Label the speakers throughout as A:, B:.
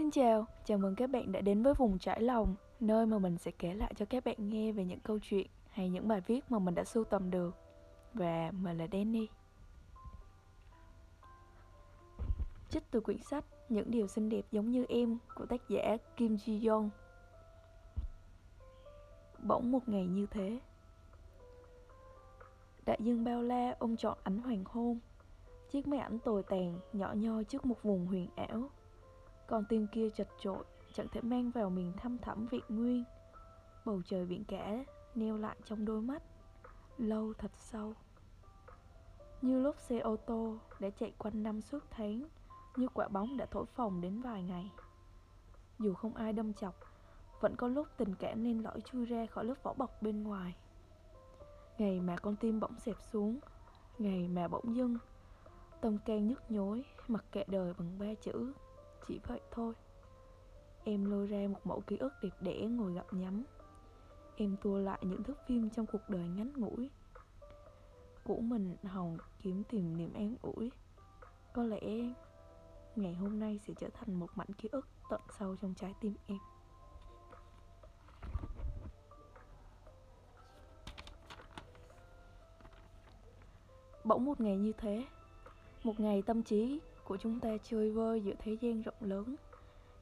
A: Xin chào, chào mừng các bạn đã đến với vùng trải lòng, nơi mà mình sẽ kể lại cho các bạn nghe về những câu chuyện hay những bài viết mà mình đã sưu tầm được. Và mình là Danny. Trích từ quyển sách Những điều xinh đẹp giống như em của tác giả Kim Ji yong Bỗng một ngày như thế. Đại dương bao la ôm trọn ánh hoàng hôn Chiếc máy ảnh tồi tàn nhỏ nhoi trước một vùng huyền ảo con tim kia chật trội Chẳng thể mang vào mình thăm thẳm vị nguyên. Bầu trời biển cả Neo lại trong đôi mắt, Lâu thật sâu. Như lúc xe ô tô Đã chạy quanh năm suốt tháng, Như quả bóng đã thổi phồng đến vài ngày. Dù không ai đâm chọc, Vẫn có lúc tình cảm nên lõi chui ra khỏi lớp vỏ bọc bên ngoài. Ngày mà con tim bỗng xẹp xuống, Ngày mà bỗng dưng, Tâm can nhức nhối Mặc kệ đời bằng ba chữ chỉ vậy thôi. Em lôi ra một mẫu ký ức đẹp đẽ ngồi gặp nhắm Em tua lại những thước phim trong cuộc đời ngắn ngủi. Của mình hồng kiếm tìm niềm an ủi. Có lẽ ngày hôm nay sẽ trở thành một mảnh ký ức tận sâu trong trái tim em. Bỗng một ngày như thế, Một ngày tâm trí của chúng ta chơi vơi giữa thế gian rộng lớn.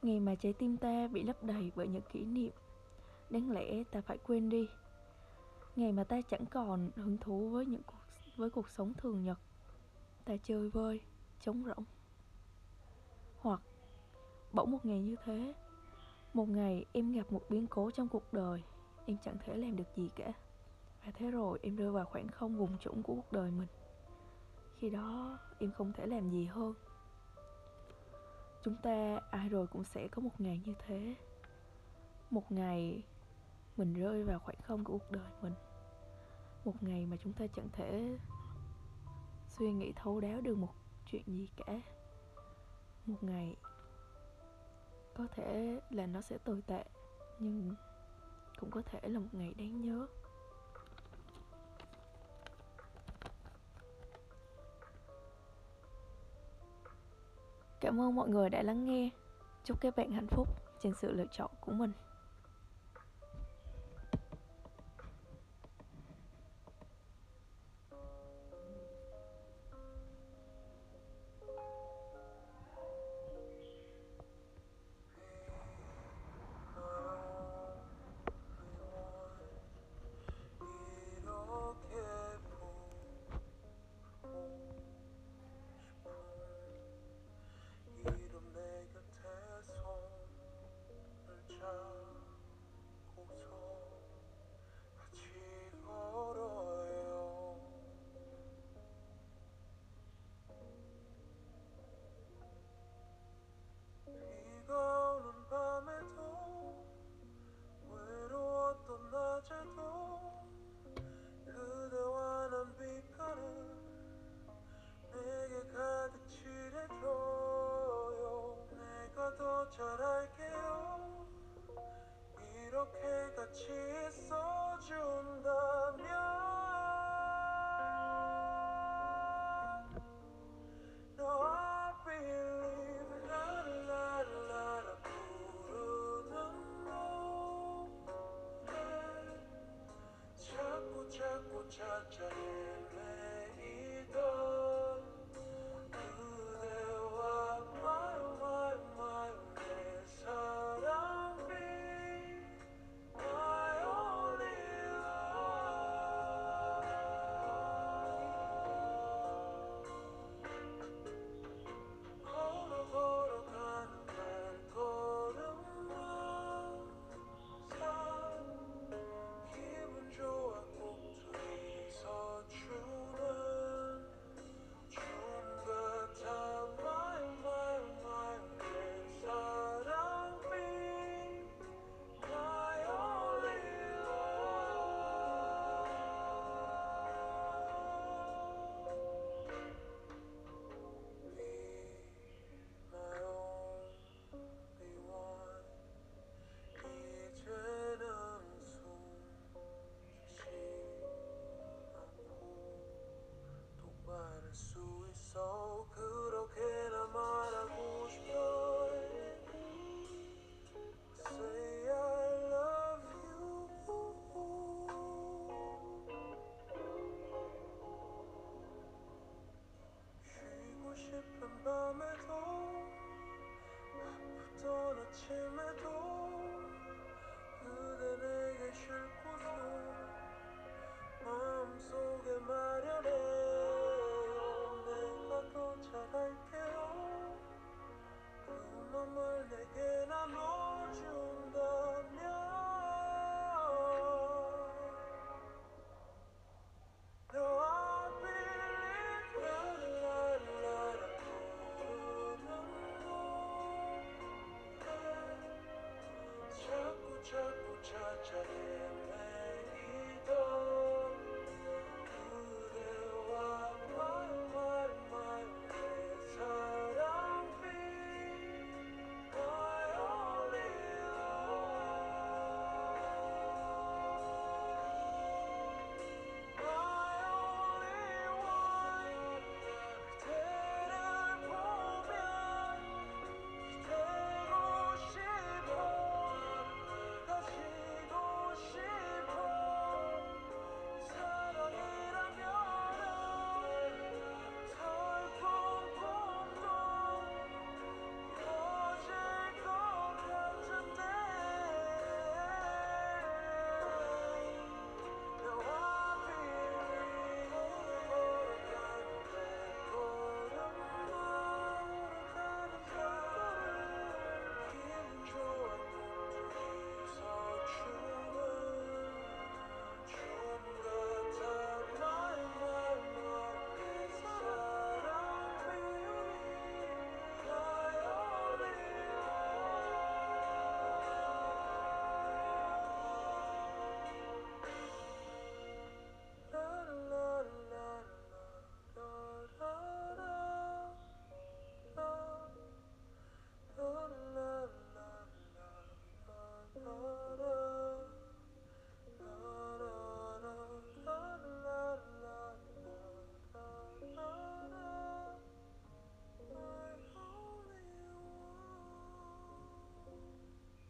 A: Ngày mà trái tim ta bị lấp đầy bởi những kỷ niệm Đáng lẽ ta phải quên đi. Ngày mà ta chẳng còn hứng thú với những cuộc, với cuộc sống thường nhật Ta chơi vơi, trống rỗng. Hoặc bỗng một ngày như thế Một ngày em gặp một biến cố trong cuộc đời Em chẳng thể làm được gì cả. Và thế rồi em rơi vào khoảng không vùng trũng của cuộc đời mình. Khi đó em không thể làm gì hơn chúng ta ai rồi cũng sẽ có một ngày như thế. Một ngày mình rơi vào khoảng không của cuộc đời mình. Một ngày mà chúng ta chẳng thể suy nghĩ thấu đáo được một chuyện gì cả. Một ngày có thể là nó sẽ tồi tệ, nhưng cũng có thể là một ngày đáng nhớ. Cảm ơn mọi người đã lắng nghe. Chúc các bạn hạnh phúc trên sự lựa chọn của mình.